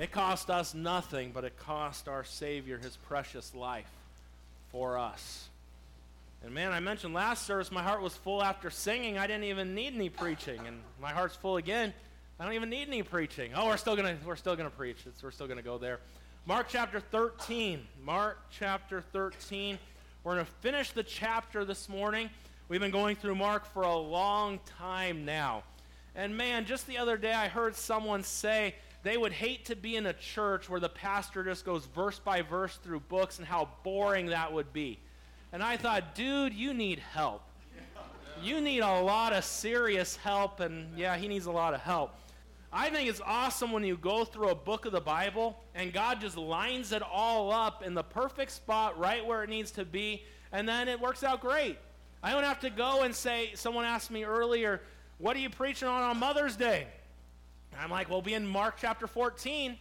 It cost us nothing, but it cost our Savior his precious life for us. And man, I mentioned last service, my heart was full after singing. I didn't even need any preaching. And my heart's full again. I don't even need any preaching. Oh, we're still gonna we're still gonna preach. It's, we're still gonna go there. Mark chapter 13. Mark chapter 13. We're gonna finish the chapter this morning. We've been going through Mark for a long time now. And man, just the other day I heard someone say they would hate to be in a church where the pastor just goes verse by verse through books and how boring that would be. And I thought, dude, you need help. You need a lot of serious help, and yeah, he needs a lot of help. I think it's awesome when you go through a book of the Bible and God just lines it all up in the perfect spot, right where it needs to be, and then it works out great. I don't have to go and say, someone asked me earlier, what are you preaching on on Mother's Day? I'm like, we'll be in Mark chapter 14.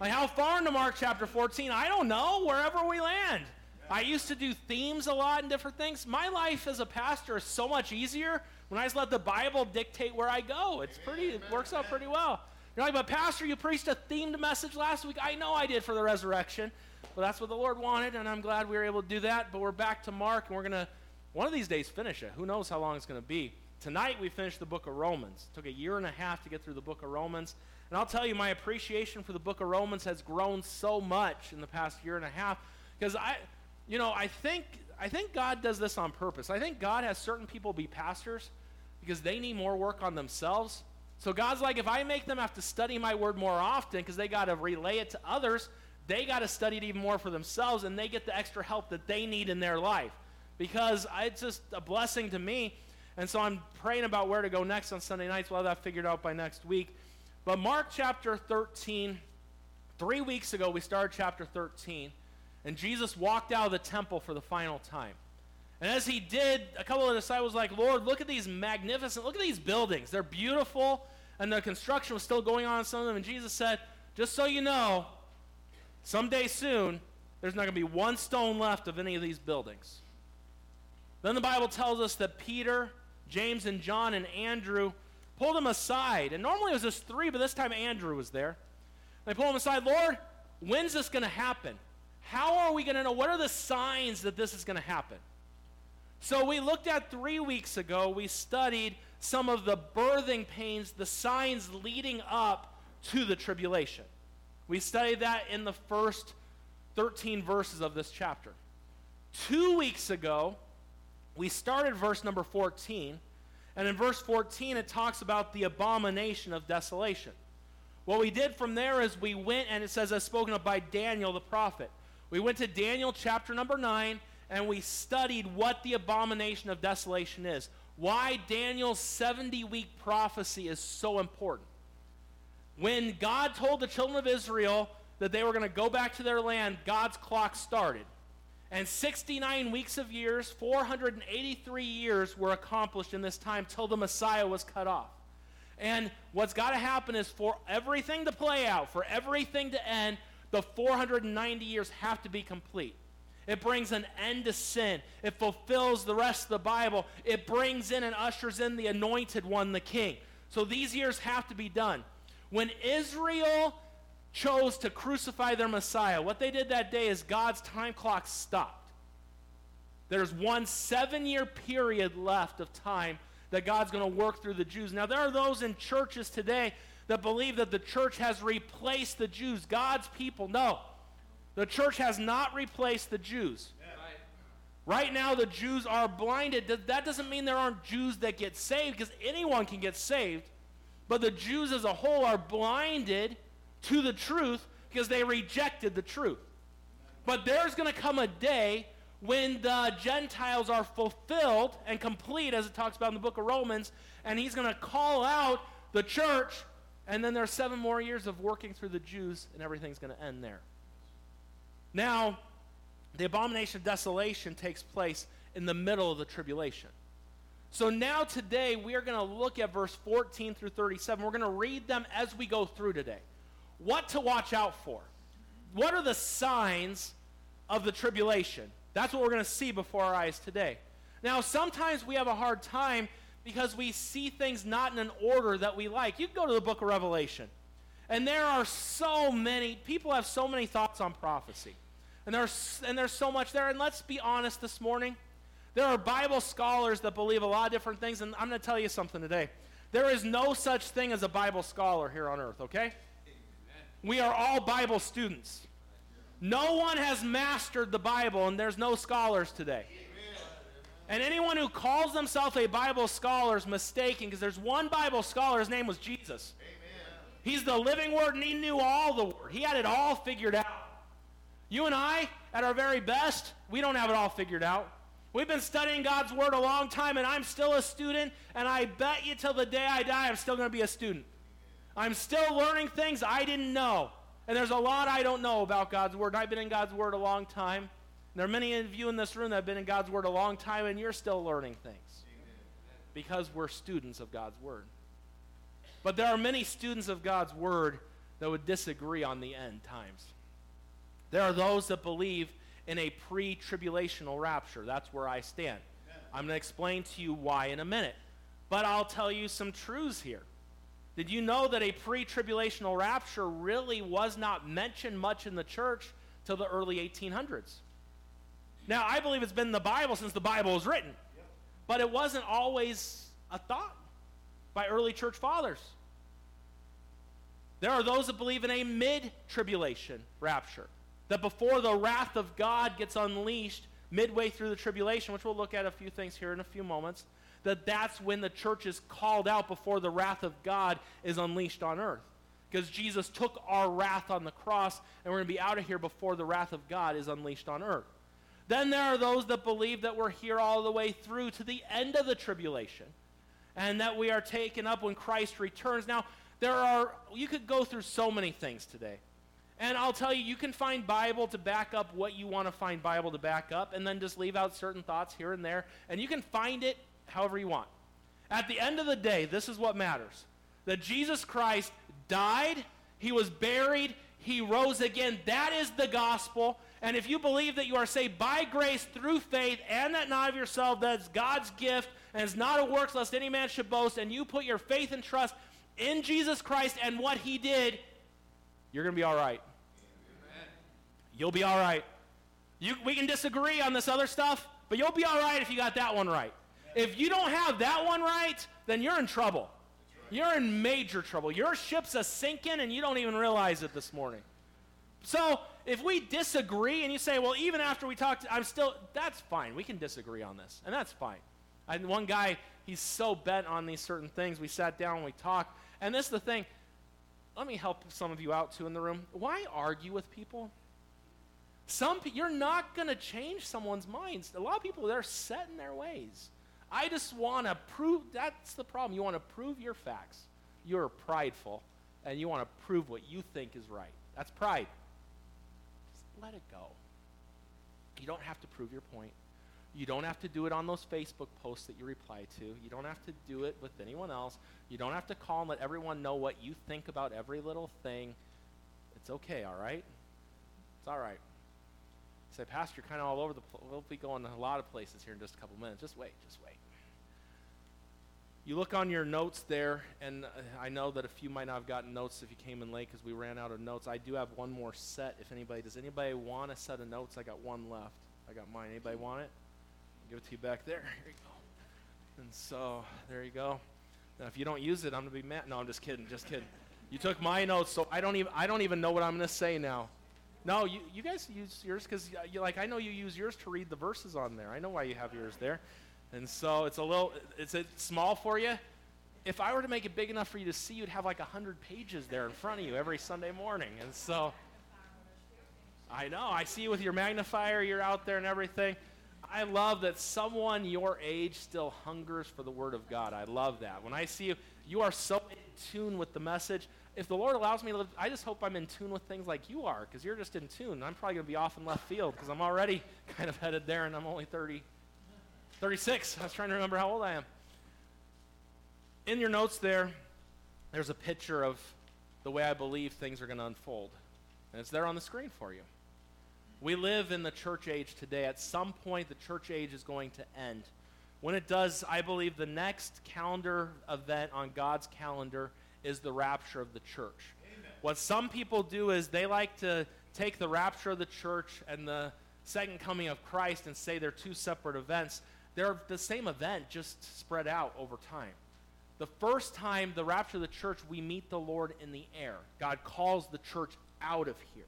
Like, how far into Mark chapter 14? I don't know, wherever we land. I used to do themes a lot and different things. My life as a pastor is so much easier when I just let the Bible dictate where I go. It's pretty, it works out pretty well. You're like, but Pastor, you preached a themed message last week. I know I did for the resurrection, but that's what the Lord wanted, and I'm glad we were able to do that. But we're back to Mark, and we're going to, one of these days, finish it. Who knows how long it's going to be. Tonight we finished the book of Romans. It took a year and a half to get through the book of Romans. And I'll tell you, my appreciation for the book of Romans has grown so much in the past year and a half because I, you know, I think, I think God does this on purpose. I think God has certain people be pastors because they need more work on themselves. So God's like, if I make them have to study my word more often because they got to relay it to others, they got to study it even more for themselves and they get the extra help that they need in their life. Because it's just a blessing to me and so I'm praying about where to go next on Sunday nights. We'll have that figured out by next week. But Mark chapter 13, three weeks ago, we started chapter 13, and Jesus walked out of the temple for the final time. And as he did, a couple of disciples like, Lord, look at these magnificent, look at these buildings. They're beautiful, and the construction was still going on on some of them. And Jesus said, just so you know, someday soon, there's not going to be one stone left of any of these buildings. Then the Bible tells us that Peter James and John and Andrew pulled him aside. And normally it was just three, but this time Andrew was there. They pulled him aside, Lord, when's this going to happen? How are we going to know? What are the signs that this is going to happen? So we looked at three weeks ago, we studied some of the birthing pains, the signs leading up to the tribulation. We studied that in the first 13 verses of this chapter. Two weeks ago, we started verse number 14, and in verse 14 it talks about the abomination of desolation. What we did from there is we went, and it says, as spoken of by Daniel the prophet. We went to Daniel chapter number 9, and we studied what the abomination of desolation is. Why Daniel's 70 week prophecy is so important. When God told the children of Israel that they were going to go back to their land, God's clock started. And 69 weeks of years, 483 years were accomplished in this time till the Messiah was cut off. And what's got to happen is for everything to play out, for everything to end, the 490 years have to be complete. It brings an end to sin. It fulfills the rest of the Bible. It brings in and ushers in the anointed one, the king. So these years have to be done. When Israel chose to crucify their Messiah, what they did that day is God's time clock stopped. There's one seven year period left of time that God's going to work through the Jews. Now, there are those in churches today that believe that the church has replaced the Jews, God's people. No, the church has not replaced the Jews. Right now, the Jews are blinded. That doesn't mean there aren't Jews that get saved, because anyone can get saved. But the Jews as a whole are blinded to the truth because they rejected the truth. But there's going to come a day when the Gentiles are fulfilled and complete, as it talks about in the book of Romans, and he's going to call out the church, and then there's seven more years of working through the Jews, and everything's going to end there. Now, the abomination of desolation takes place in the middle of the tribulation. So now today we are going to look at verse 14 through 37. We're going to read them as we go through today what to watch out for. What are the signs of the tribulation? That's what we're going to see before our eyes today. Now, sometimes we have a hard time because we see things not in an order that we like. You go to the book of Revelation. And there are so many, people have so many thoughts on prophecy. And there's, and there's so much there. And let's be honest this morning. There are Bible scholars that believe a lot of different things. And I'm going to tell you something today. There is no such thing as a Bible scholar here on earth, okay? We are all Bible students. No one has mastered the Bible, and there's no scholars today. And anyone who calls themselves a Bible scholar is mistaken because there's one Bible scholar, his name was Jesus. He's the living word, and he knew all the word. He had it all figured out. You and I, at our very best, we don't have it all figured out. We've been studying God's word a long time, and I'm still a student, and I bet you till the day I die, I'm still going to be a student. I'm still learning things I didn't know. And there's a lot I don't know about God's word. I've been in God's word a long time. There are many of you in this room that have been in God's word a long time, and you're still learning things because we're students of God's word. But there are many students of God's word that would disagree on the end times. There are those that believe in a pre tribulational rapture. That's where I stand. I'm going to explain to you why in a minute. But I'll tell you some truths here. Did you know that a pre tribulational rapture really was not mentioned much in the church till the early 1800s? Now, I believe it's been in the Bible since the Bible was written, but it wasn't always a thought by early church fathers. There are those that believe in a mid tribulation rapture, that before the wrath of God gets unleashed midway through the tribulation, which we'll look at a few things here in a few moments, that that's when the church is called out before the wrath of God is unleashed on earth. Because Jesus took our wrath on the cross, and we're going to be out of here before the wrath of God is unleashed on earth. Then there are those that believe that we're here all the way through to the end of the tribulation and that we are taken up when Christ returns. Now, there are, you could go through so many things today. And I'll tell you, you can find Bible to back up what you want to find Bible to back up, and then just leave out certain thoughts here and there. And you can find it however you want. At the end of the day, this is what matters that Jesus Christ died, he was buried, he rose again. That is the gospel. And if you believe that you are saved by grace through faith and that not of yourself, that's God's gift, and it's not a works lest any man should boast, and you put your faith and trust in Jesus Christ and what he did, you're going to be all right. Amen. You'll be all right. You, we can disagree on this other stuff, but you'll be all right if you got that one right. If you don't have that one right, then you're in trouble. You're in major trouble. Your ship's a sinking and you don't even realize it this morning. So, if we disagree and you say, well, even after we talked, I'm still, that's fine. We can disagree on this, and that's fine. And one guy, he's so bent on these certain things. We sat down and we talked. And this is the thing. Let me help some of you out too in the room. Why argue with people? Some you're not going to change someone's minds. A lot of people they're set in their ways. I just want to prove that's the problem. You want to prove your facts. You're prideful and you want to prove what you think is right. That's pride. Just let it go. You don't have to prove your point. You don't have to do it on those Facebook posts that you reply to. You don't have to do it with anyone else. You don't have to call and let everyone know what you think about every little thing. It's okay, all right? It's all right. Say, Pastor, you're kind of all over the place. We'll be going to a lot of places here in just a couple minutes. Just wait, just wait. You look on your notes there, and uh, I know that a few might not have gotten notes if you came in late because we ran out of notes. I do have one more set. If anybody does, anybody want a set of notes? I got one left. I got mine. Anybody want it? I'll give it to you back there. Here you go. And so there you go. Now, if you don't use it, I'm gonna be mad. No, I'm just kidding. Just kidding. You took my notes, so I don't even I don't even know what I'm gonna say now. No, you, you guys use yours because uh, you like I know you use yours to read the verses on there. I know why you have yours there. And so it's a little, it's a small for you. If I were to make it big enough for you to see, you'd have like 100 pages there in front of you every Sunday morning. And so I know, I see you with your magnifier, you're out there and everything. I love that someone your age still hungers for the Word of God. I love that. When I see you, you are so in tune with the message. If the Lord allows me to live, I just hope I'm in tune with things like you are, because you're just in tune. I'm probably going to be off in left field because I'm already kind of headed there and I'm only 30, 36. I was trying to remember how old I am. In your notes there, there's a picture of the way I believe things are going to unfold. And it's there on the screen for you. We live in the church age today. At some point, the church age is going to end. When it does, I believe the next calendar event on God's calendar is the rapture of the church. Amen. What some people do is they like to take the rapture of the church and the second coming of Christ and say they're two separate events. They're the same event, just spread out over time. The first time, the rapture of the church, we meet the Lord in the air. God calls the church out of here.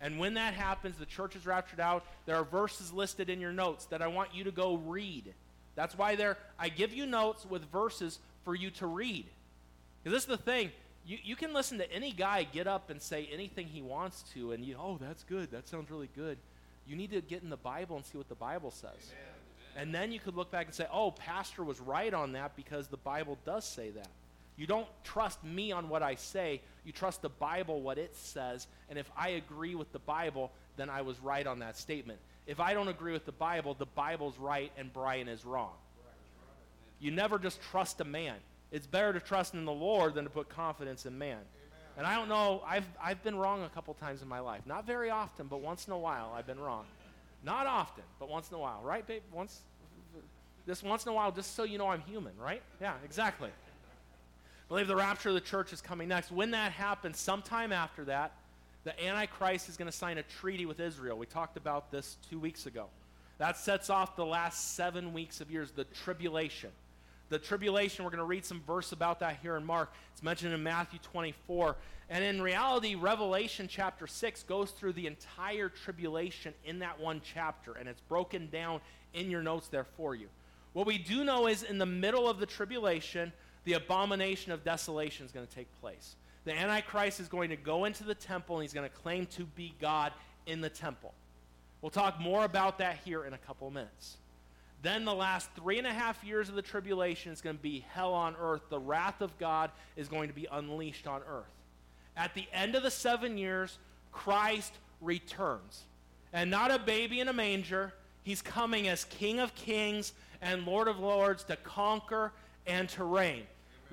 And when that happens, the church is raptured out. There are verses listed in your notes that I want you to go read. That's why there I give you notes with verses for you to read. Because this is the thing. You, you can listen to any guy get up and say anything he wants to, and you, oh, that's good. That sounds really good. You need to get in the Bible and see what the Bible says. Amen. And then you could look back and say, oh, Pastor was right on that because the Bible does say that. You don't trust me on what I say. You trust the Bible, what it says. And if I agree with the Bible, then I was right on that statement. If I don't agree with the Bible, the Bible's right and Brian is wrong. You never just trust a man. It's better to trust in the Lord than to put confidence in man. And I don't know, I've, I've been wrong a couple times in my life. Not very often, but once in a while I've been wrong. Not often, but once in a while. Right, babe? Once, this once in a while, just so you know I'm human, right? Yeah, exactly. I believe the rapture of the church is coming next. When that happens, sometime after that, the Antichrist is going to sign a treaty with Israel. We talked about this two weeks ago. That sets off the last seven weeks of years, the tribulation. The tribulation, we're going to read some verse about that here in Mark. It's mentioned in Matthew 24. And in reality, Revelation chapter 6 goes through the entire tribulation in that one chapter, and it's broken down in your notes there for you. What we do know is in the middle of the tribulation, the abomination of desolation is going to take place. The Antichrist is going to go into the temple and he's going to claim to be God in the temple. We'll talk more about that here in a couple minutes. Then the last three and a half years of the tribulation is going to be hell on earth. The wrath of God is going to be unleashed on earth. At the end of the seven years, Christ returns. And not a baby in a manger. He's coming as King of kings and Lord of lords to conquer and to reign.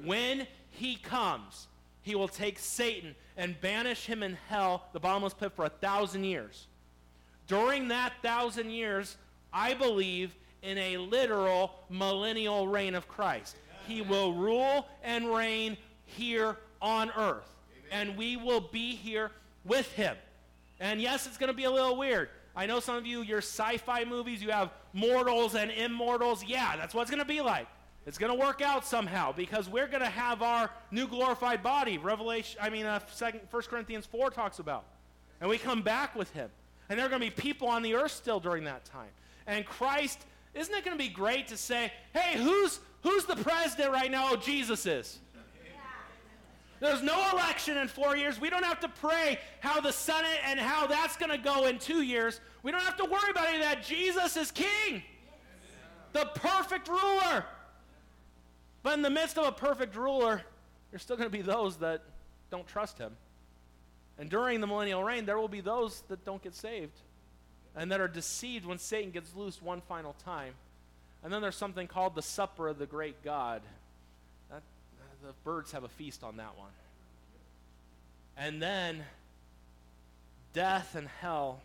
When he comes, he will take Satan and banish him in hell, the bottomless pit, for a thousand years. During that thousand years, I believe in a literal millennial reign of Christ. He will rule and reign here on earth. And we will be here with him. And yes, it's going to be a little weird. I know some of you, your sci fi movies, you have mortals and immortals. Yeah, that's what it's going to be like. It's going to work out somehow because we're going to have our new glorified body. Revelation, I mean, uh, second, 1 Corinthians 4 talks about. And we come back with him. And there are going to be people on the earth still during that time. And Christ, isn't it going to be great to say, hey, who's, who's the president right now? Oh, Jesus is. There's no election in four years. We don't have to pray how the Senate and how that's going to go in two years. We don't have to worry about any of that. Jesus is king, the perfect ruler. But in the midst of a perfect ruler, there's still going to be those that don't trust him. And during the millennial reign, there will be those that don't get saved and that are deceived when Satan gets loose one final time. And then there's something called the supper of the great God. That, the birds have a feast on that one. And then death and hell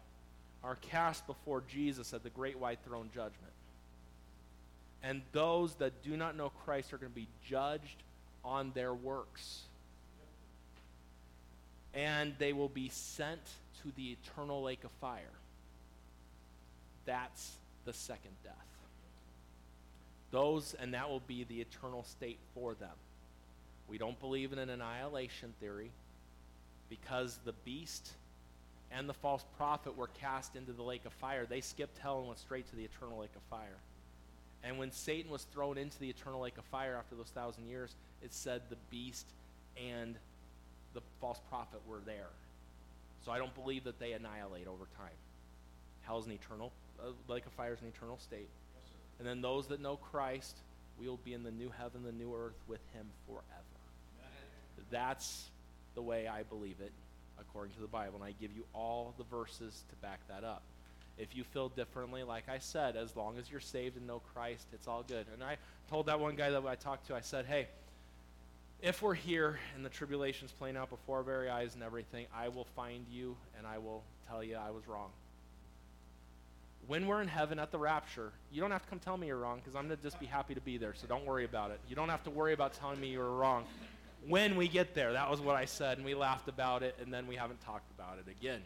are cast before Jesus at the great white throne judgment. And those that do not know Christ are going to be judged on their works. And they will be sent to the eternal lake of fire. That's the second death. Those, and that will be the eternal state for them. We don't believe in an annihilation theory because the beast and the false prophet were cast into the lake of fire. They skipped hell and went straight to the eternal lake of fire. And when Satan was thrown into the eternal lake of fire after those thousand years, it said the beast and the false prophet were there. So I don't believe that they annihilate over time. Hell is an eternal, uh, lake of fire is an eternal state. Yes, and then those that know Christ, we will be in the new heaven, the new earth with him forever. Amen. That's the way I believe it according to the Bible. And I give you all the verses to back that up. If you feel differently, like I said, as long as you're saved and know Christ, it's all good. And I told that one guy that I talked to, I said, hey, if we're here and the tribulation's playing out before our very eyes and everything, I will find you and I will tell you I was wrong. When we're in heaven at the rapture, you don't have to come tell me you're wrong because I'm going to just be happy to be there, so don't worry about it. You don't have to worry about telling me you were wrong. when we get there. That was what I said, and we laughed about it, and then we haven't talked about it again.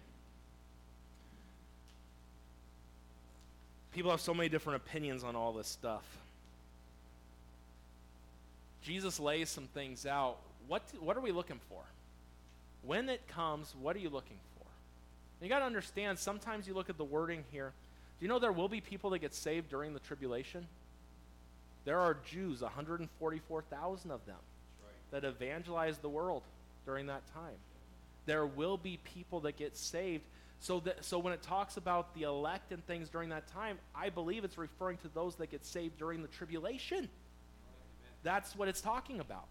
People have so many different opinions on all this stuff. Jesus lays some things out. What, what are we looking for? When it comes, what are you looking for? You got to understand, sometimes you look at the wording here. Do you know there will be people that get saved during the tribulation? There are Jews, 144,000 of them, that evangelize the world during that time. There will be people that get saved. So, that, so when it talks about the elect and things during that time, I believe it's referring to those that get saved during the tribulation. That's what it's talking about.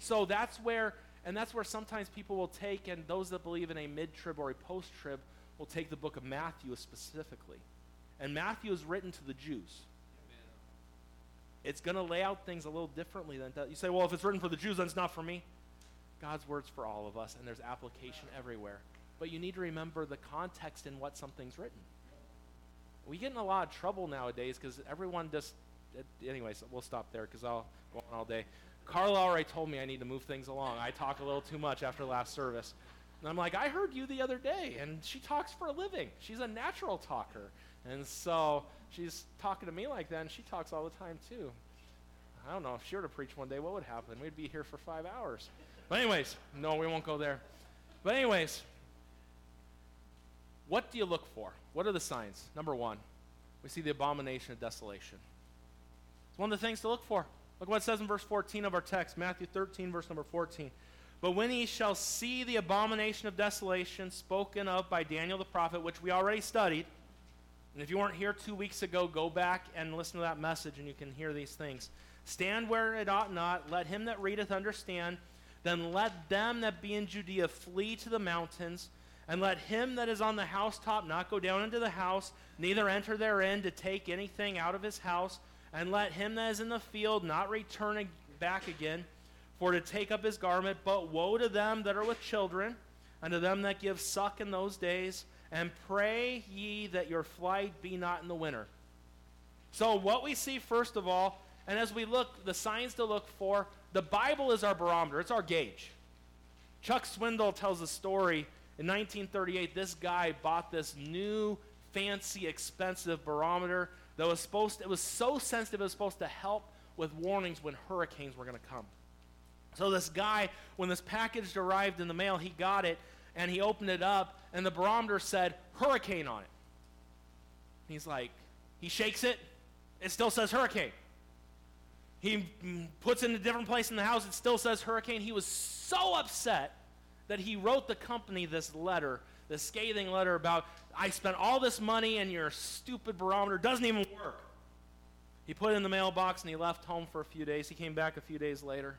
So that's where, and that's where sometimes people will take, and those that believe in a mid trib or a post trib will take the book of Matthew specifically. And Matthew is written to the Jews. It's going to lay out things a little differently than that. You say, well, if it's written for the Jews, then it's not for me. God's word's for all of us, and there's application everywhere. But you need to remember the context in what something's written. We get in a lot of trouble nowadays because everyone just anyways, we'll stop there because I'll go on all day. Carla already told me I need to move things along. I talk a little too much after last service. And I'm like, I heard you the other day, and she talks for a living. She's a natural talker. And so she's talking to me like that, and she talks all the time too. I don't know, if she were to preach one day, what would happen? We'd be here for five hours. But, anyways, no, we won't go there. But, anyways, what do you look for? What are the signs? Number one, we see the abomination of desolation. It's one of the things to look for. Look what it says in verse 14 of our text, Matthew 13, verse number 14. But when ye shall see the abomination of desolation spoken of by Daniel the prophet, which we already studied, and if you weren't here two weeks ago, go back and listen to that message and you can hear these things. Stand where it ought not, let him that readeth understand. Then let them that be in Judea flee to the mountains, and let him that is on the housetop not go down into the house, neither enter therein to take anything out of his house and let him that is in the field not return back again, for to take up his garment. But woe to them that are with children, and to them that give suck in those days, and pray ye that your flight be not in the winter. So, what we see first of all, and as we look, the signs to look for, the Bible is our barometer, it's our gauge. Chuck Swindoll tells a story in 1938. This guy bought this new, fancy, expensive barometer that was supposed to, it was so sensitive it was supposed to help with warnings when hurricanes were going to come. So this guy, when this package arrived in the mail, he got it and he opened it up and the barometer said hurricane on it. He's like, he shakes it, it still says hurricane. He puts it in a different place in the house, it still says hurricane. He was so upset that he wrote the company this letter the scathing letter about, I spent all this money and your stupid barometer doesn't even work. He put it in the mailbox and he left home for a few days. He came back a few days later.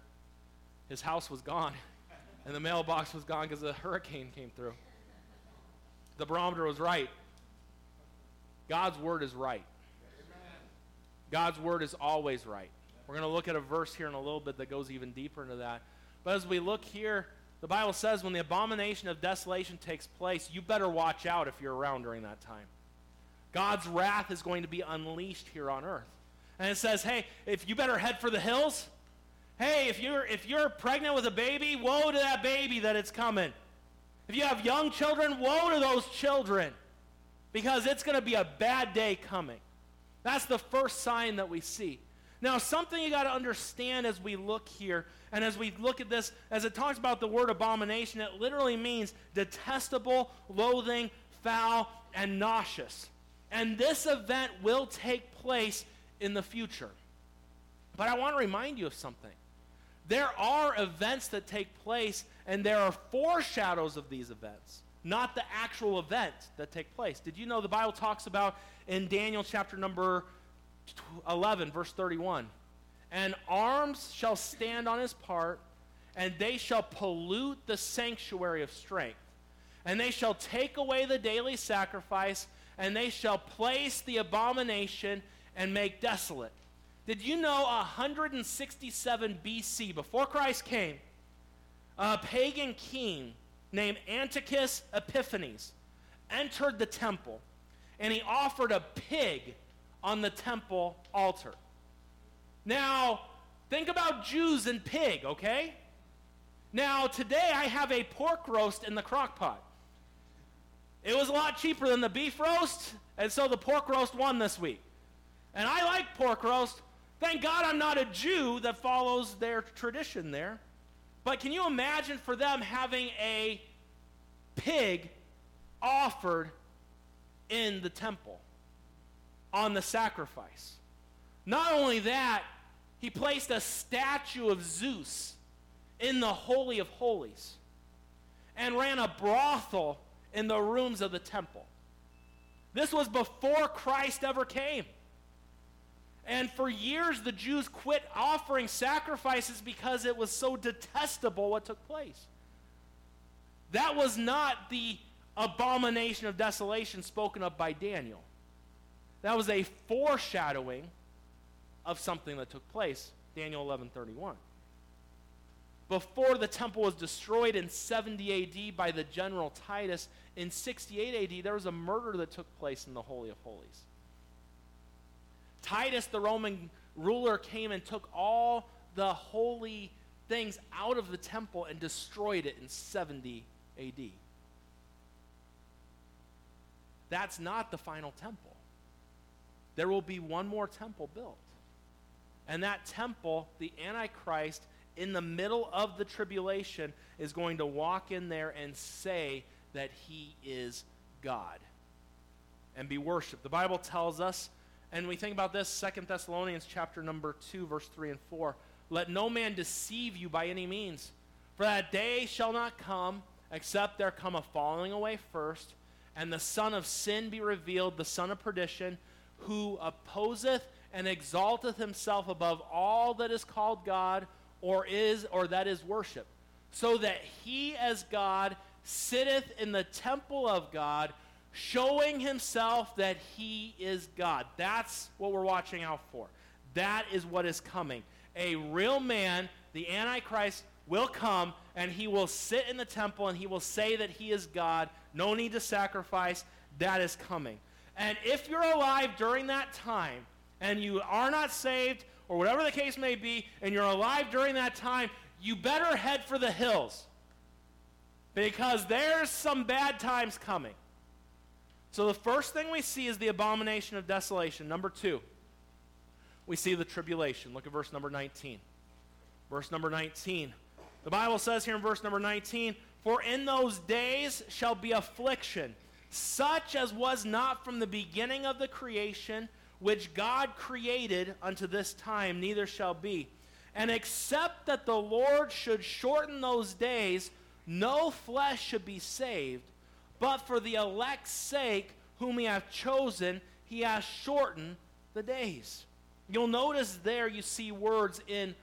His house was gone, and the mailbox was gone because a hurricane came through. The barometer was right. God's word is right. God's word is always right. We're going to look at a verse here in a little bit that goes even deeper into that. But as we look here, the Bible says when the abomination of desolation takes place, you better watch out if you're around during that time. God's wrath is going to be unleashed here on earth. And it says, hey, if you better head for the hills, hey, if you're if you're pregnant with a baby, woe to that baby that it's coming. If you have young children, woe to those children. Because it's going to be a bad day coming. That's the first sign that we see. Now, something you got to understand as we look here, and as we look at this, as it talks about the word abomination, it literally means detestable, loathing, foul, and nauseous. And this event will take place in the future. But I want to remind you of something. There are events that take place, and there are foreshadows of these events, not the actual event that take place. Did you know the Bible talks about in Daniel chapter number 11, verse 31. And arms shall stand on his part, and they shall pollute the sanctuary of strength. And they shall take away the daily sacrifice, and they shall place the abomination and make desolate. Did you know 167 BC, before Christ came, a pagan king named Antiochus Epiphanes entered the temple, and he offered a pig on the temple altar. Now, think about Jews and pig, okay? Now, today I have a pork roast in the crock pot. It was a lot cheaper than the beef roast, and so the pork roast won this week. And I like pork roast. Thank God I'm not a Jew that follows their tradition there. But can you imagine for them having a pig offered in the temple on the sacrifice? Not only that, he placed a statue of Zeus in the Holy of Holies and ran a brothel in the rooms of the temple. This was before Christ ever came. And for years, the Jews quit offering sacrifices because it was so detestable what took place. That was not the abomination of desolation spoken of by Daniel. That was a foreshadowing of something that took place. Daniel 11:31 before the temple was destroyed in 70 AD by the general Titus, in 68 AD, there was a murder that took place in the Holy of Holies. Titus, the Roman ruler, came and took all the holy things out of the temple and destroyed it in 70 AD. That's not the final temple. There will be one more temple built. And that temple, the Antichrist, in the middle of the tribulation is going to walk in there and say that he is God and be worshiped. The Bible tells us, and we think about this, Second Thessalonians chapter number 2, verse 3 and 4. Let no man deceive you by any means, for that day shall not come, except there come a falling away first, and the son of sin be revealed, the son of perdition, who opposeth and exalteth himself above all that is called God or is or that is worship, so that he as God sitteth in the temple of God, showing himself that he is God. That's what we're watching out for. That is what is coming. A real man, the Antichrist, will come and he will sit in the temple and he will say that he is God. No need to sacrifice. That is coming. And if you're alive during that time and you are not saved or whatever the case may be, and you're alive during that time, you better head for the hills. Because there's some bad times coming. So the first thing we see is the abomination of desolation. Number two, we see the tribulation. Look at verse number 19. Verse number 19. The Bible says here in verse number 19, For in those days shall be affliction, such as was not from the beginning of the creation which God created unto this time, neither shall be. And except that the Lord should shorten those days, no flesh should be saved. But for the elect's sake, whom he hath chosen, he hath shortened the days. You'll notice there you see words in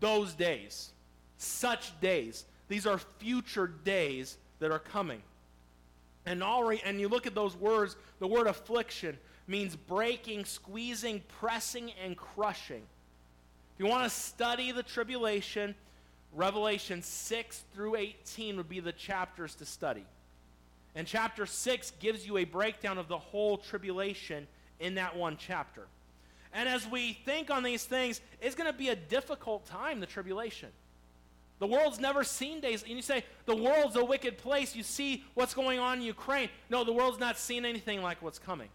those days, such days. These are future days that are coming. And already, and you look at those words, the word affliction, means breaking, squeezing, pressing, and crushing. If you want to study the tribulation, Revelation 6 through 18 would be the chapters to study. And chapter 6 gives you a breakdown of the whole tribulation in that one chapter. And as we think on these things, it's going to be a difficult time, the tribulation. The world's never seen days. And you say, the world's a wicked place. You see what's going on in Ukraine. No, the world's not seen anything like what's coming.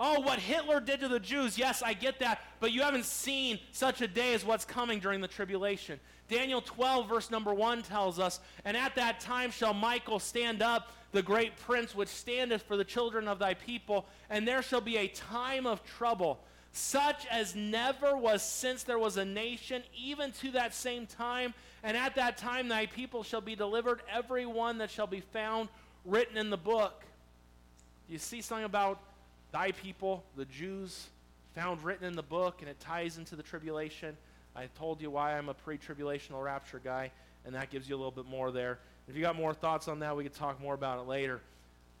Oh, what Hitler did to the Jews, yes, I get that, but you haven't seen such a day as what's coming during the tribulation. Daniel 12, verse number 1 tells us, And at that time shall Michael stand up, the great prince which standeth for the children of thy people, and there shall be a time of trouble, such as never was since there was a nation, even to that same time. And at that time thy people shall be delivered, every one that shall be found written in the book. You see something about thy people, the Jews, found written in the book, and it ties into the tribulation. I told you why I'm a pre tribulational rapture guy, and that gives you a little bit more there. If you got more thoughts on that, we could talk more about it later.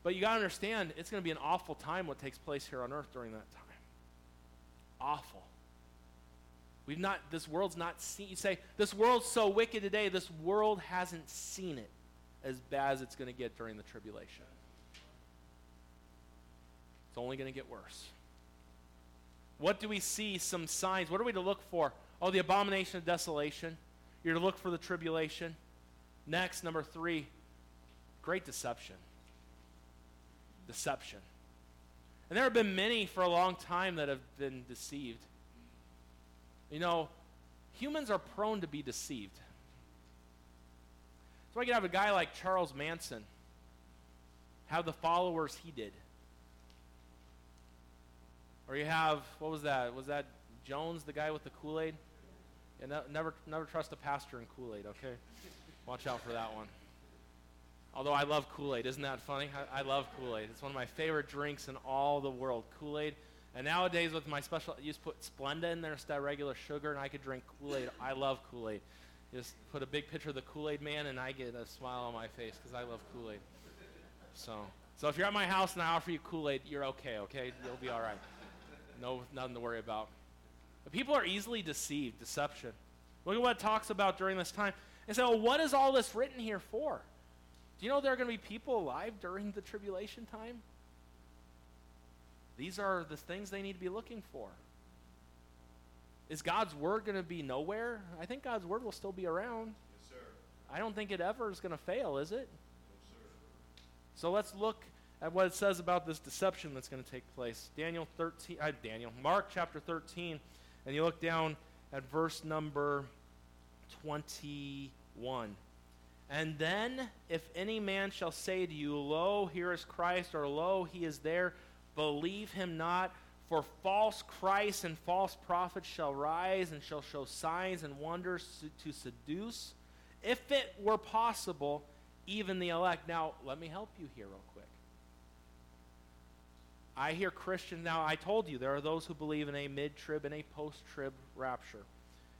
But you got to understand, it's going to be an awful time what takes place here on earth during that time. Awful. We've not, this world's not seen, you say, this world's so wicked today, this world hasn't seen it as bad as it's going to get during the tribulation It's only going to get worse. What do we see? Some signs. What are we to look for? Oh, the abomination of desolation. You're to look for the tribulation. Next, number three, great deception. Deception. And there have been many for a long time that have been deceived. You know, humans are prone to be deceived. So I could have a guy like Charles Manson have the followers he did. Or you have, what was that? Was that Jones, the guy with the Kool Aid? Yeah, no, never, never trust a pastor in Kool Aid, okay? Watch out for that one. Although I love Kool Aid. Isn't that funny? I, I love Kool Aid. It's one of my favorite drinks in all the world. Kool Aid. And nowadays, with my special, you just put Splenda in there instead of regular sugar, and I could drink Kool Aid. I love Kool Aid. Just put a big picture of the Kool Aid man, and I get a smile on my face because I love Kool Aid. So, so if you're at my house and I offer you Kool Aid, you're okay, okay? You'll be all right. No, nothing to worry about. But people are easily deceived, deception. Look at what it talks about during this time. And say, well, what is all this written here for? Do you know there are going to be people alive during the tribulation time? These are the things they need to be looking for. Is God's word going to be nowhere? I think God's word will still be around. Yes, sir. I don't think it ever is going to fail, is it? No, sir. So let's look at what it says about this deception that's going to take place. Daniel 13, uh, Daniel, Mark chapter 13, and you look down at verse number 21. And then, if any man shall say to you, Lo, here is Christ, or Lo, he is there, believe him not. For false Christs and false prophets shall rise and shall show signs and wonders to, seduce, if it were possible, even the elect. Now, let me help you here, real quick. I hear Christians, now I told you there are those who believe in a mid trib and a post trib rapture.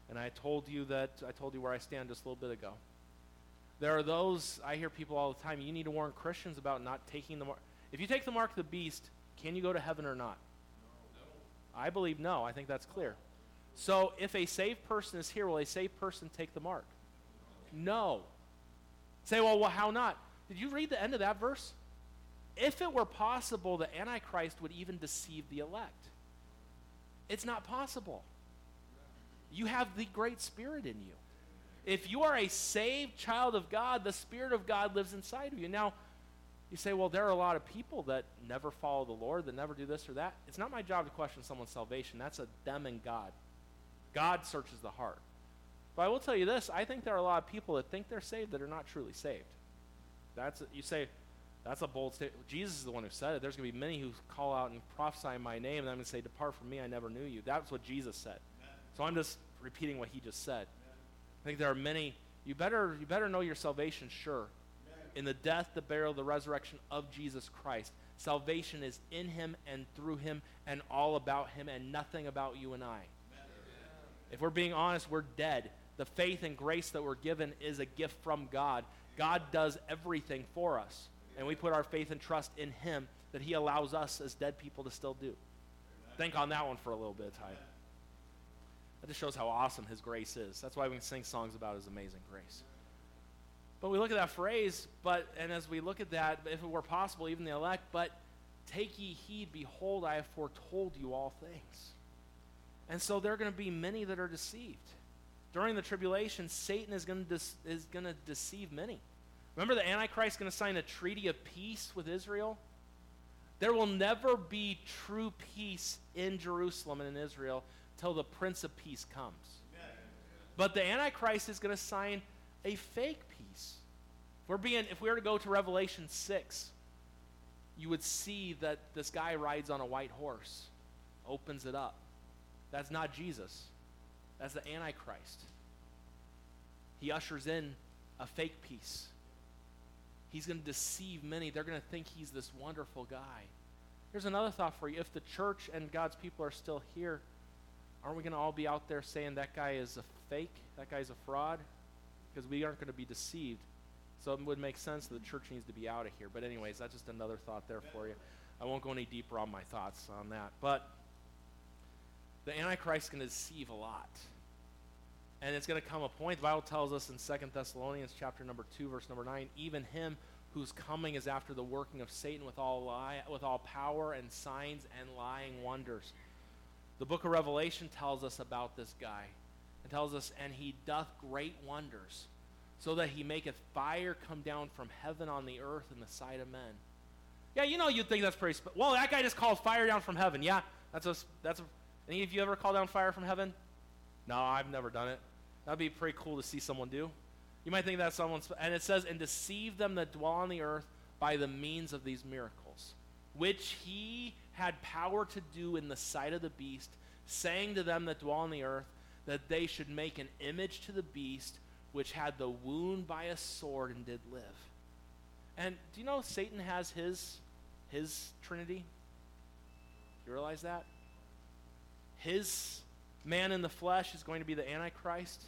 And I told you that, I told you where I stand just a little bit ago. There are those, I hear people all the time, you need to warn Christians about not taking the mark. If you take the mark of the beast, can you go to heaven or not? No. I believe no. I think that's clear. So if a saved person is here, will a saved person take the mark? No. Say, well, well, how not? Did you read the end of that verse? If it were possible, the Antichrist would even deceive the elect. It's not possible. You have the great spirit in you. If you are a saved child of God, the Spirit of God lives inside of you. Now, you say, well, there are a lot of people that never follow the Lord, that never do this or that. It's not my job to question someone's salvation. That's a them and God. God searches the heart. But I will tell you this I think there are a lot of people that think they're saved that are not truly saved. That's you say, that's a bold statement. Jesus is the one who said it. There's going to be many who call out and prophesy in my name, and I'm going to say, Depart from me, I never knew you. That's what Jesus said. So I'm just repeating what he just said. I think there are many. You better, you better know your salvation sure. In the death, the burial, the resurrection of Jesus Christ. Salvation is in him and through him and all about him and nothing about you and I. If we're being honest, we're dead. The faith and grace that we're given is a gift from God. God does everything for us. And we put our faith and trust in him that he allows us as dead people to still do. Think on that one for a little bit of time. That just shows how awesome his grace is. That's why we can sing songs about his amazing grace. But we look at that phrase, but and as we look at that, if it were possible, even the elect, but take ye heed, behold, I have foretold you all things. And so there are going to be many that are deceived. During the tribulation, Satan is going to, de- is going to deceive many. Remember the Antichrist is going to sign a treaty of peace with Israel? There will never be true peace in Jerusalem and in Israel till the Prince of Peace comes. But the Antichrist is going to sign a fake peace. If we're being, if we were to go to Revelation 6, you would see that this guy rides on a white horse, opens it up. That's not Jesus. That's the Antichrist. He ushers in a fake peace. He's going to deceive many. They're going to think he's this wonderful guy. Here's another thought for you. If the church and God's people are still here, aren't we going to all be out there saying that guy is a fake? That guy's a fraud? Because we aren't going to be deceived. So it would make sense that the church needs to be out of here. But, anyways, that's just another thought there for you. I won't go any deeper on my thoughts on that. But the Antichrist to deceive a lot. And it's going to come a point, the Bible tells us in Second Thessalonians chapter number 2, verse number 9, even him whose coming is after the working of Satan with all lie, with all power and signs and lying wonders. The book of Revelation tells us about this guy. It tells us, and he doth great wonders, so that he maketh fire come down from heaven on the earth in the sight of men. Yeah, you know you'd think that's pretty. Sp- well, that guy just called fire down from heaven. Yeah, that's a that's a. Any of you ever call down fire from heaven? No, I've never done it. That'd be pretty cool to see someone do. You might think that's someone's. And it says, and deceive them that dwell on the earth by the means of these miracles, which he had power to do in the sight of the beast, saying to them that dwell on the earth that they should make an image to the beast which had the wound by a sword and did live. And do you know Satan has his his trinity? You realize that? His man in the flesh is going to be the antichrist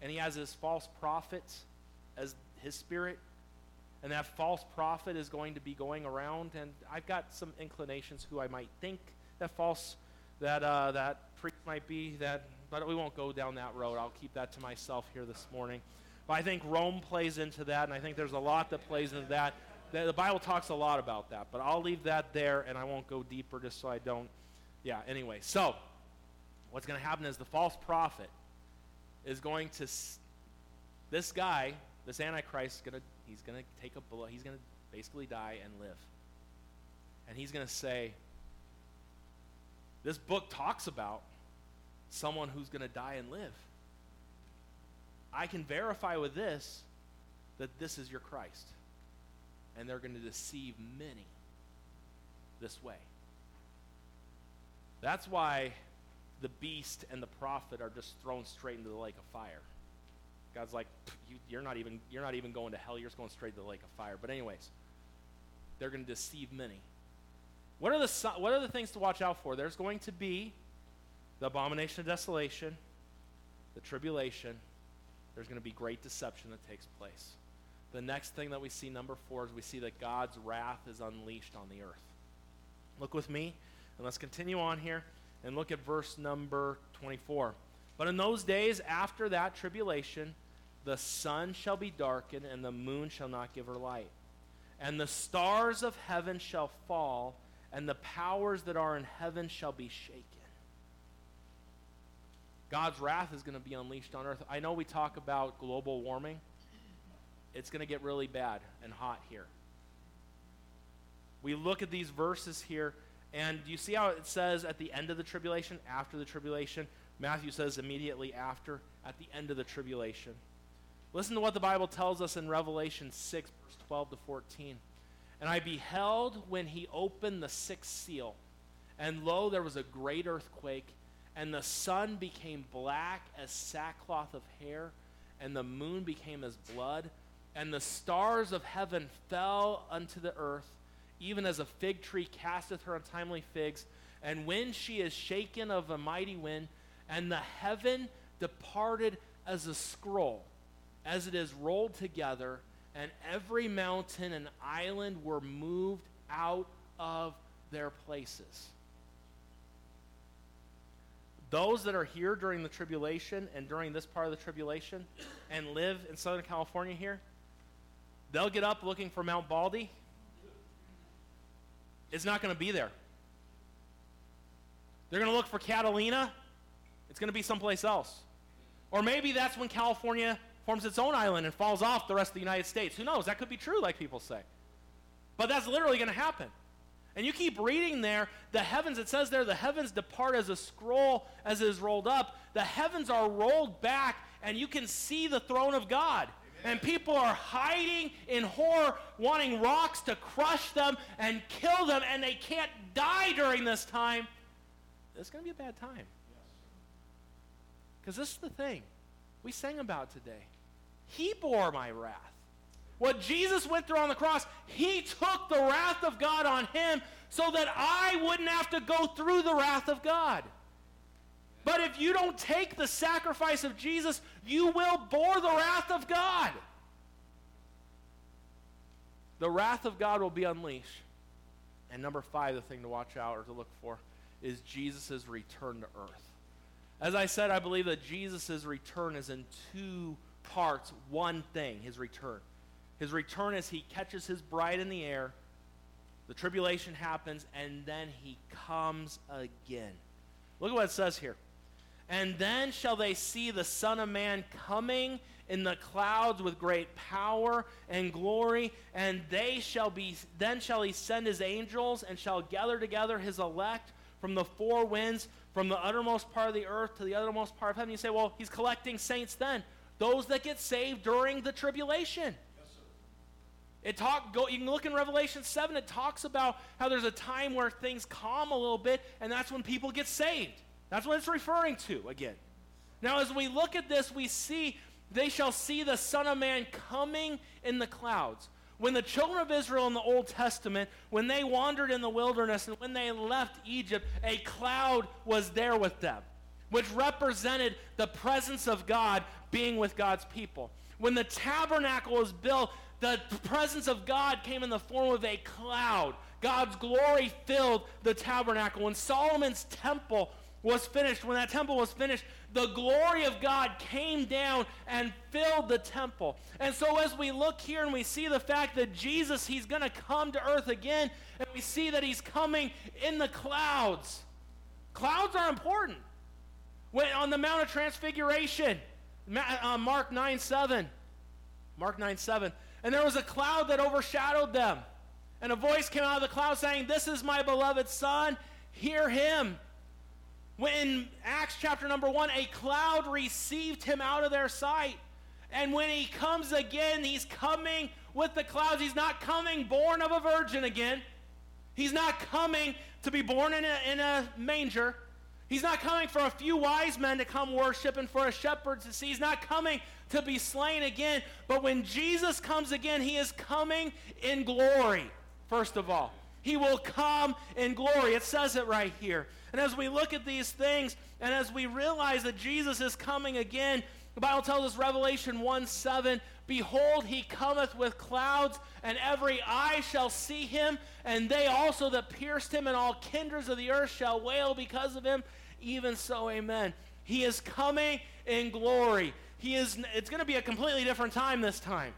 and he has his false prophet as his spirit and that false prophet is going to be going around and i've got some inclinations who i might think that false that uh, that priest might be that but we won't go down that road. I'll keep that to myself here this morning. But i think rome plays into that and i think there's a lot that plays into that. The, the bible talks a lot about that but i'll leave that there and i won't go deeper just so i don't yeah anyway. So what's going to happen is the false prophet is going to this guy this antichrist is going to he's going to take a bullet he's going to basically die and live. And he's going to say this book talks about someone who's going to die and live. I can verify with this that this is your christ. And they're going to deceive many this way. That's why the beast and the prophet are just thrown straight into the lake of fire. God's like, you, are not even you're not even going to hell. You're just going straight to the lake of fire. But anyways, they're going to deceive many. What are the what are the things to watch out for? There's going to be the abomination of desolation, the tribulation. There's going to be great deception that takes place. The next thing that we see, number four, is we see that God's wrath is unleashed on the earth. Look with me, and let's continue on here and look at verse number 24. But in those days after that tribulation, the sun shall be darkened, and the moon shall not give her light. And the stars of heaven shall fall, and the powers that are in heaven shall be shaken. God's wrath is going to be unleashed on earth. I know we talk about global warming. It's going to get really bad and hot here. We look at these verses here and you see how it says at the end of the tribulation, after the tribulation? Matthew says immediately after, at the end of the tribulation. Listen to what the Bible tells us in Revelation 6, verse 12 to 14. And I beheld when he opened the sixth seal, and lo, there was a great earthquake, and the sun became black as sackcloth of hair, and the moon became as blood, and the stars of heaven fell unto the earth even as a fig tree casteth her untimely figs, and when she is shaken of a mighty wind, and the heaven departed as a scroll, as it is rolled together, and every mountain and island were moved out of their places. Those that are here during the tribulation and during this part of the tribulation and live in Southern California here, they'll get up looking for Mount Baldy It's not going to be there. They're going to look for Catalina. It's going to be someplace else. Or maybe that's when California forms its own island and falls off the rest of the United States. Who knows? That could be true, like people say. But that's literally going to happen. And you keep reading there, the heavens, it says there, the heavens depart as a scroll as it is rolled up. The heavens are rolled back, and you can see the throne of God and people are hiding in horror, wanting rocks to crush them and kill them, and they can't die during this time, it's going to be a bad time. Because this is the thing we sang about today. He bore my wrath. What Jesus went through on the cross, he took the wrath of God on him so that I wouldn't have to go through the wrath of God. But if you don't take the sacrifice of Jesus, you will bore the wrath of God. The wrath of God will be unleashed. And number five, the thing to watch out or to look for is Jesus' return to earth. As I said, I believe that Jesus' return is in two parts. One thing, his return. His return is he catches his bride in the air, the tribulation happens, and then he comes again. Look at what it says here. And then shall they see the Son of Man coming in the clouds with great power and glory, and they shall be then shall he send his angels and shall gather together his elect from the four winds, from the uttermost part of the earth to the uttermost part of heaven. You say, well, he's collecting saints then. Those that get saved during the tribulation. It talk go you can look in Revelation 7, it talks about how there's a time where things calm a little bit, and that's when people get saved. That's what it's referring to again. Now, as we look at this, we see they shall see the Son of Man coming in the clouds. When the children of Israel in the Old Testament, when they wandered in the wilderness and when they left Egypt, a cloud was there with them, which represented the presence of God being with God's people. When the tabernacle was built, the presence of God came in the form of a cloud. God's glory filled the tabernacle. When Solomon's temple was finished, when that temple was finished, the glory of God came down and filled the temple. And so as we look here and we see the fact that Jesus, he's going to come to earth again, and we see that he's coming in the clouds. Clouds are important. When on the Mount of Transfiguration, uh, Mark 9 7. Mark 9 7. And there was a cloud that overshadowed them. And a voice came out of the cloud saying, This is my beloved Son, hear him. When Acts chapter number 1, a cloud received him out of their sight. And when he comes again, he's coming with the clouds. He's not coming born of a virgin again. He's not coming to be born in a, in a manger. He's not coming for a few wise men to come worship and for a shepherd to see. He's not coming to be slain again. But when Jesus comes again, he is coming in glory, first of all. He will come in glory. It says it right here. And as we look at these things, and as we realize that Jesus is coming again, the Bible tells us, Revelation 1 7, Behold, he cometh with clouds, and every eye shall see him, and they also that pierced him, and all kindreds of the earth shall wail because of him. Even so, amen. He is coming in glory. He is, it's going to be a completely different time this time.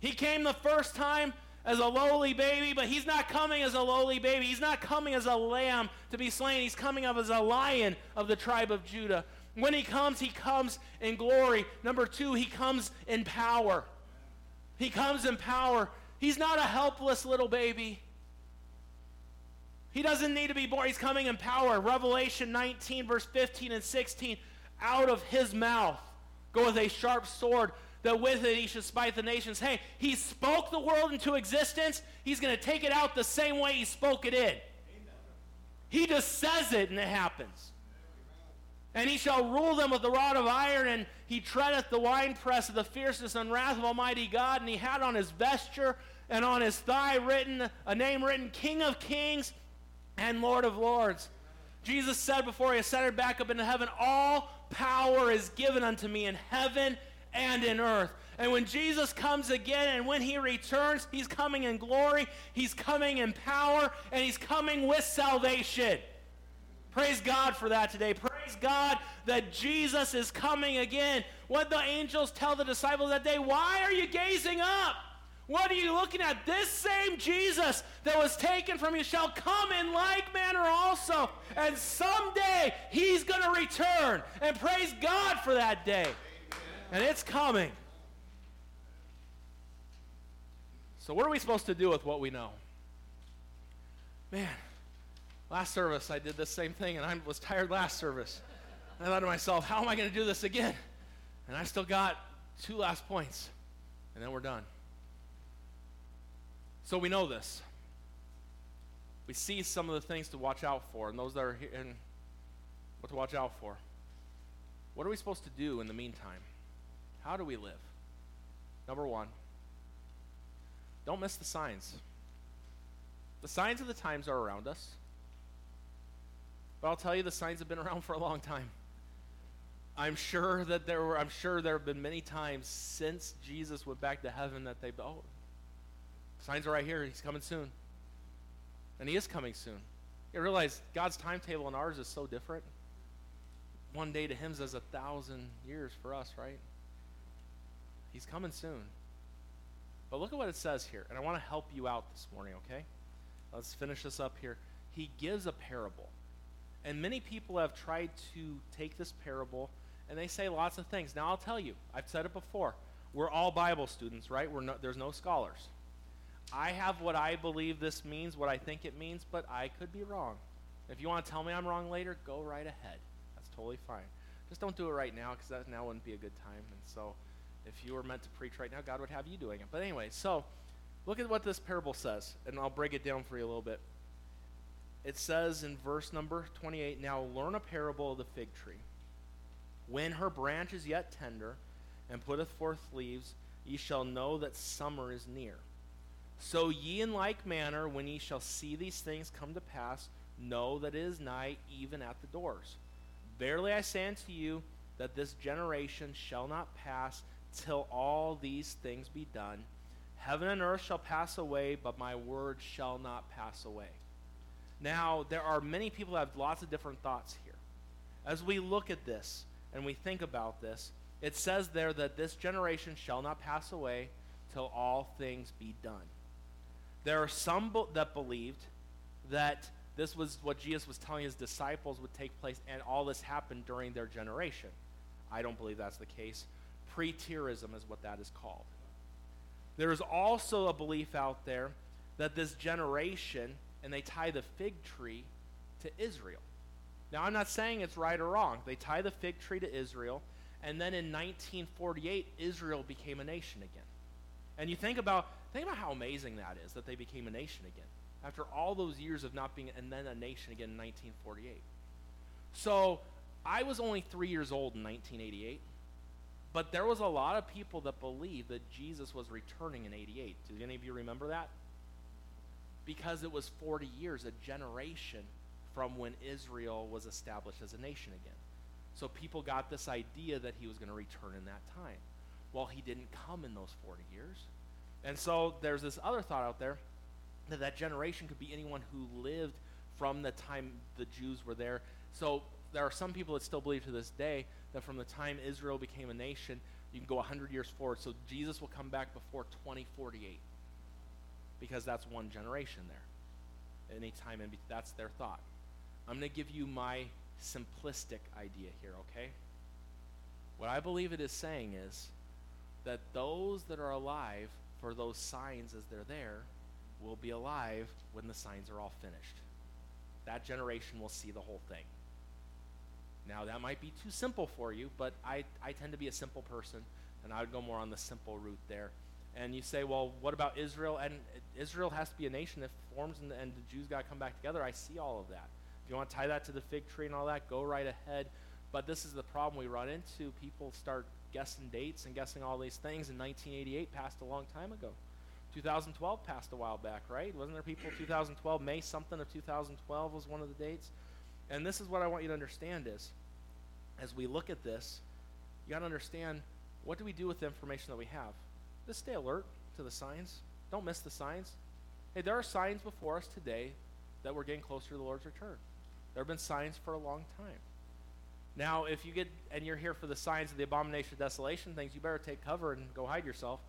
He came the first time as a lowly baby, but he's not coming as a lowly baby. He's not coming as a lamb to be slain. He's coming up as a lion of the tribe of Judah. When he comes, he comes in glory. Number two, he comes in power. He comes in power. He's not a helpless little baby. He doesn't need to be born. He's coming in power. Revelation 19, verse 15 and 16. Out of his mouth goeth a sharp sword, that with it he should smite the nations. Hey, he spoke the world into existence. He's going to take it out the same way he spoke it in. Amen. He just says it and it happens. And he shall rule them with the rod of iron, and he treadeth the winepress of the fierceness and wrath of Almighty God. And he had on his vesture and on his thigh written a name written King of Kings and Lord of Lords. Jesus said before he ascended back up into heaven, All power is given unto me in heaven and in earth. And when Jesus comes again and when he returns, he's coming in glory, he's coming in power, and he's coming with salvation. Praise God for that today. Praise God that Jesus is coming again. What the angels tell the disciples that day, why are you gazing up? What are you looking at? This same Jesus that was taken from you shall come in like manner also. And someday he's going to return. And praise God for that day. And it's coming. So, what are we supposed to do with what we know? Man, last service I did the same thing and I was tired last service. I thought to myself, how am I going to do this again? And I still got two last points. And then we're done. So we know this. We see some of the things to watch out for, and those that are here, and what to watch out for. What are we supposed to do in the meantime? How do we live? Number one, don't miss the signs. The signs of the times are around us. But I'll tell you, the signs have been around for a long time. I'm sure that there were, I'm sure there have been many times since Jesus went back to heaven that they've, oh, Signs are right here. He's coming soon. And he is coming soon. You realize God's timetable and ours is so different. One day to him is a thousand years for us, right? He's coming soon. But look at what it says here. And I want to help you out this morning, okay? Let's finish this up here. He gives a parable. And many people have tried to take this parable and they say lots of things. Now, I'll tell you, I've said it before. We're all Bible students, right? We're no, there's no scholars. I have what I believe this means, what I think it means, but I could be wrong. If you want to tell me I'm wrong later, go right ahead. That's totally fine. Just don't do it right now because that now wouldn't be a good time. And so, if you were meant to preach right now, God would have you doing it. But anyway, so look at what this parable says, and I'll break it down for you a little bit. It says in verse number 28 Now learn a parable of the fig tree. When her branch is yet tender and putteth forth leaves, ye shall know that summer is near. So ye in like manner, when ye shall see these things come to pass, know that it is nigh, even at the doors. Verily I say unto you, that this generation shall not pass till all these things be done. Heaven and earth shall pass away, but my word shall not pass away. Now, there are many people that have lots of different thoughts here. As we look at this and we think about this, it says there that this generation shall not pass away till all things be done. There are some that believed that this was what Jesus was telling his disciples would take place, and all this happened during their generation. I don't believe that's the case. Preterism is what that is called. There is also a belief out there that this generation, and they tie the fig tree to Israel. Now, I'm not saying it's right or wrong. They tie the fig tree to Israel, and then in 1948, Israel became a nation again. And you think about think about how amazing that is that they became a nation again after all those years of not being and then a nation again in 1948. So I was only three years old in 1988, but there was a lot of people that believed that Jesus was returning in 88. Do any of you remember that? Because it was 40 years, a generation from when Israel was established as a nation again. So people got this idea that he was going to return in that time. Well, he didn't come in those 40 years. And so there's this other thought out there that that generation could be anyone who lived from the time the Jews were there. So there are some people that still believe to this day that from the time Israel became a nation, you can go 100 years forward. So Jesus will come back before 2048 because that's one generation there. Anytime, and that's their thought. I'm going to give you my simplistic idea here, okay? What I believe it is saying is that those that are alive for those signs as they're there will be alive when the signs are all finished. That generation will see the whole thing. Now, that might be too simple for you, but I, I tend to be a simple person, and I would go more on the simple route there. And you say, well, what about Israel? And Israel has to be a nation that forms, and, and the Jews got to come back together. I see all of that. If you want to tie that to the fig tree and all that, go right ahead. But this is the problem we run into. People start guessing dates and guessing all these things. And 1988 passed a long time ago. 2012 passed a while back, right? Wasn't there people 2012, May something of 2012 was one of the dates? And this is what I want you to understand is, as we look at this, you got to understand what do we do with the information that we have? Just stay alert to the signs. Don't miss the signs. Hey, there are signs before us today that we're getting closer to the Lord's return. There have been signs for a long time. Now, if you get and you're here for the signs of the abomination of desolation things, you better take cover and go hide yourself.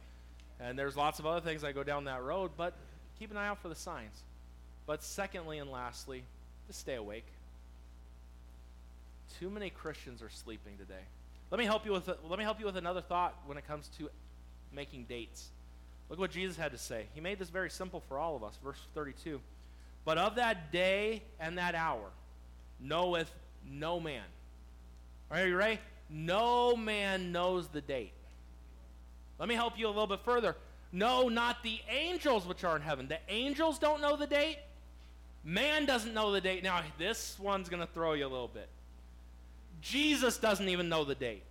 And there's lots of other things that go down that road, but keep an eye out for the signs. But secondly and lastly, just stay awake. Too many Christians are sleeping today. Let me help you with a, let me help you with another thought when it comes to making dates. Look what Jesus had to say. He made this very simple for all of us. Verse 32. But of that day and that hour knoweth no man. Are you ready? No man knows the date. Let me help you a little bit further. No, not the angels which are in heaven. The angels don't know the date. Man doesn't know the date. Now, this one's going to throw you a little bit. Jesus doesn't even know the date.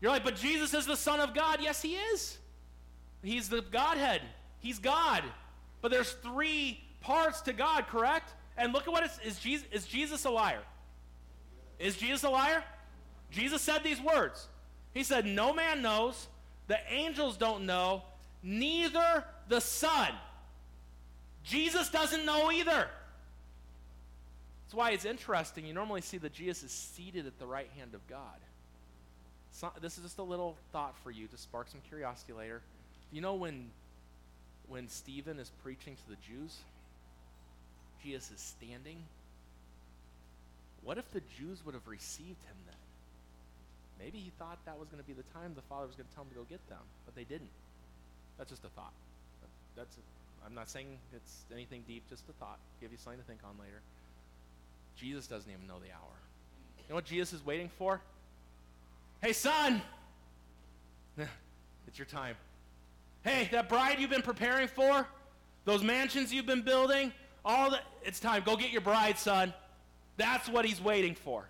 You're like, but Jesus is the Son of God. Yes, he is. He's the Godhead. He's God. But there's three parts to God, correct? And look at what it's, is Jesus, is Jesus a liar? Is Jesus a liar? Jesus said these words. He said, No man knows, the angels don't know, neither the Son. Jesus doesn't know either. That's why it's interesting. You normally see that Jesus is seated at the right hand of God. So, this is just a little thought for you to spark some curiosity later. You know when when Stephen is preaching to the Jews, Jesus is standing What if the Jews would have received him then? Maybe he thought that was going to be the time the father was going to tell him to go get them, but they didn't. That's just a thought. That's a, I'm not saying it's anything deep, just a thought. Give you something to think on later. Jesus doesn't even know the hour. You know what Jesus is waiting for? Hey, son! it's your time. Hey, that bride you've been preparing for, those mansions you've been building, all that, it's time. Go get your bride, son. That's what he's waiting for.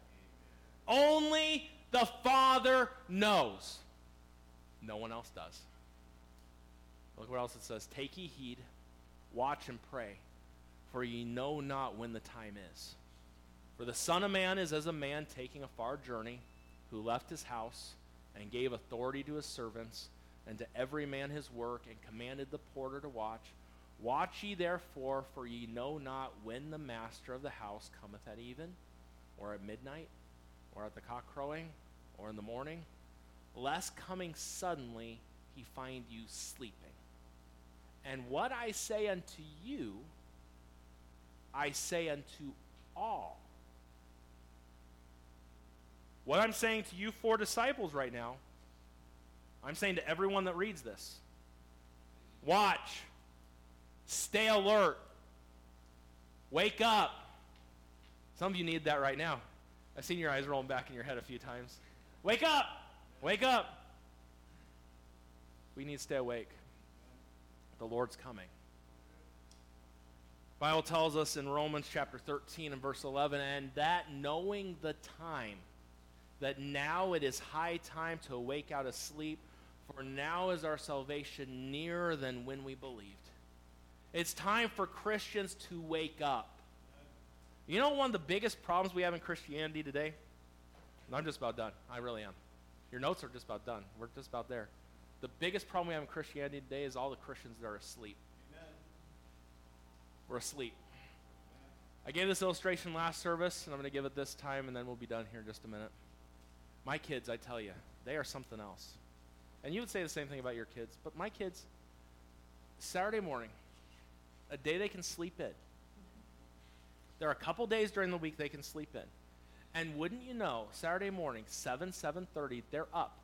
Only the Father knows. No one else does. Look what else it says. Take ye heed, watch and pray, for ye know not when the time is. For the Son of Man is as a man taking a far journey, who left his house and gave authority to his servants, and to every man his work, and commanded the porter to watch. Watch ye therefore, for ye know not when the master of the house cometh at even, or at midnight, or at the cock crowing, or in the morning, lest coming suddenly he find you sleeping. And what I say unto you, I say unto all. What I'm saying to you four disciples right now, I'm saying to everyone that reads this watch, stay alert, wake up. Some of you need that right now. I've seen your eyes rolling back in your head a few times. Wake up! Wake up! We need to stay awake. The Lord's coming. Bible tells us in Romans chapter 13 and verse 11, and that knowing the time, that now it is high time to awake out of sleep, for now is our salvation nearer than when we believed. It's time for Christians to wake up. You know one of the biggest problems we have in Christianity today? I'm just about done. I really am. Your notes are just about done. We're just about there. The biggest problem we have in Christianity today is all the Christians that are asleep. Amen. We're asleep. I gave this illustration last service, and I'm going to give it this time, and then we'll be done here in just a minute. My kids, I tell you, they are something else. And you would say the same thing about your kids, but my kids, Saturday morning, a day they can sleep in. There are a couple days during the week they can sleep in. And wouldn't you know, Saturday morning, 7, 7.30, they're up,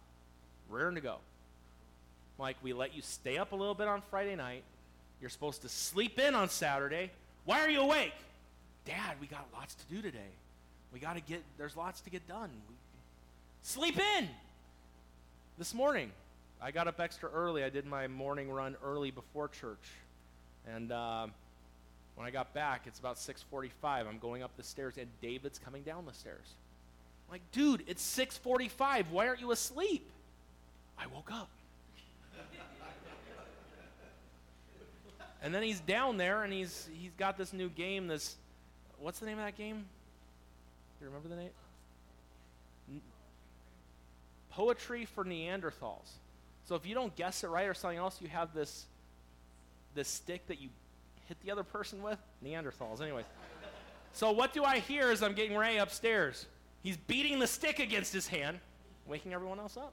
rearing to go. Like, we let you stay up a little bit on Friday night. You're supposed to sleep in on Saturday. Why are you awake? Dad, we got lots to do today. We got to get, there's lots to get done. We, sleep in. This morning, I got up extra early. I did my morning run early before church. And uh, when I got back, it's about 6:45. I'm going up the stairs, and David's coming down the stairs. I'm like, dude, it's 6:45. Why aren't you asleep? I woke up. and then he's down there, and he's he's got this new game. This, what's the name of that game? Do you remember the name? Poetry for Neanderthals. So if you don't guess it right or something else, you have this this stick that you hit the other person with? Neanderthals, anyways. so what do I hear as I'm getting Ray upstairs? He's beating the stick against his hand, waking everyone else up.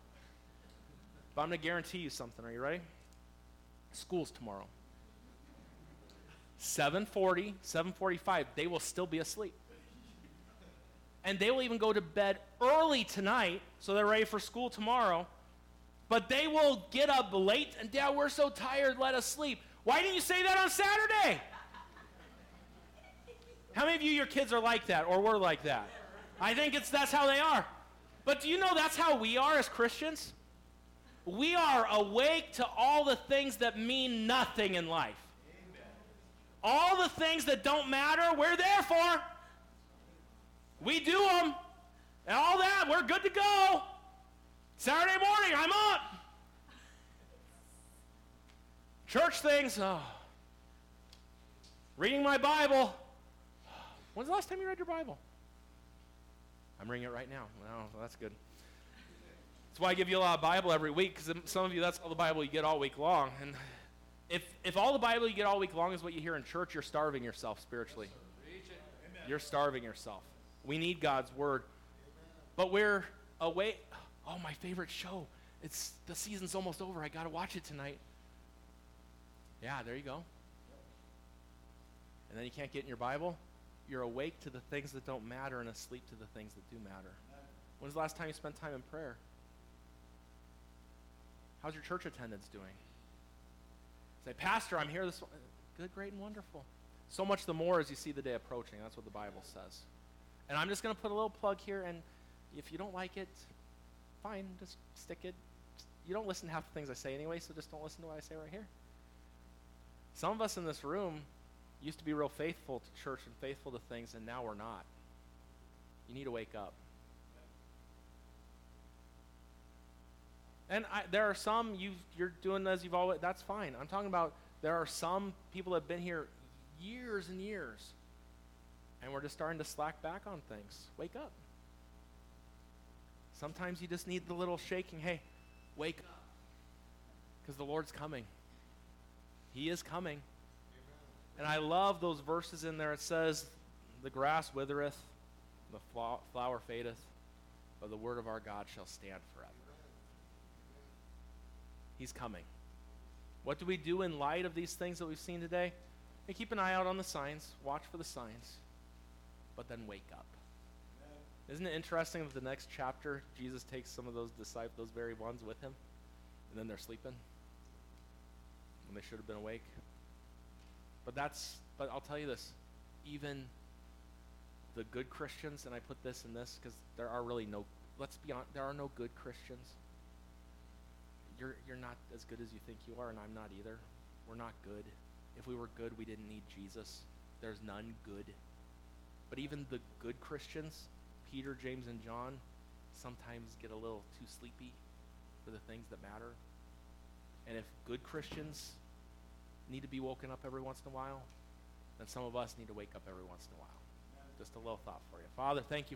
But I'm going to guarantee you something. Are you ready? School's tomorrow. 7:40, 7:45, they will still be asleep. And they will even go to bed early tonight so they're ready for school tomorrow. But they will get up late and dad, we're so tired, let us sleep. Why didn't you say that on Saturday? How many of you, your kids are like that or were like that? I think it's that's how they are. But do you know that's how we are as Christians? We are awake to all the things that mean nothing in life. All the things that don't matter, we're there for. We do them. And all that, we're good to go. Saturday morning, I'm up. Church things, oh. Reading my Bible. When's the last time you read your Bible? I'm reading it right now. Well, that's good. That's why I give you a lot of Bible every week, because some of you, that's all the Bible you get all week long. And if, if all the Bible you get all week long is what you hear in church, you're starving yourself spiritually. You're starving yourself. We need God's Word. But we're away. Oh, my favorite show. It's the season's almost over. I got to watch it tonight. Yeah, there you go. And then you can't get in your Bible. you're awake to the things that don't matter and asleep to the things that do matter. When's the last time you spent time in prayer? How's your church attendance doing? Say, Pastor, I'm here this. Good, great, and wonderful. So much the more as you see the day approaching. That's what the Bible says. And I'm just going to put a little plug here, and if you don't like it, fine, just stick it. You don't listen to half the things I say anyway, so just don't listen to what I say right here. Some of us in this room used to be real faithful to church and faithful to things, and now we're not. You need to wake up. And I, there are some you you're doing as you've always. That's fine. I'm talking about there are some people that have been here years and years, and we're just starting to slack back on things. Wake up. Sometimes you just need the little shaking. Hey, wake up, because the Lord's coming. He is coming. And I love those verses in there. It says, "The grass withereth, the flower fadeth, but the word of our God shall stand forever." He's coming. What do we do in light of these things that we've seen today? Hey, keep an eye out on the signs, watch for the signs, but then wake up. Isn't it interesting that the next chapter, Jesus takes some of those disciples, those very ones with him, and then they're sleeping when they should have been awake? But that's, but I'll tell you this, even the good Christians, and I put this in this because there are really no, let's be honest, there are no good Christians you're, you're not as good as you think you are, and I'm not either. We're not good. If we were good, we didn't need Jesus. There's none good. But even the good Christians, Peter, James, and John, sometimes get a little too sleepy for the things that matter. And if good Christians need to be woken up every once in a while, then some of us need to wake up every once in a while. Just a little thought for you. Father, thank you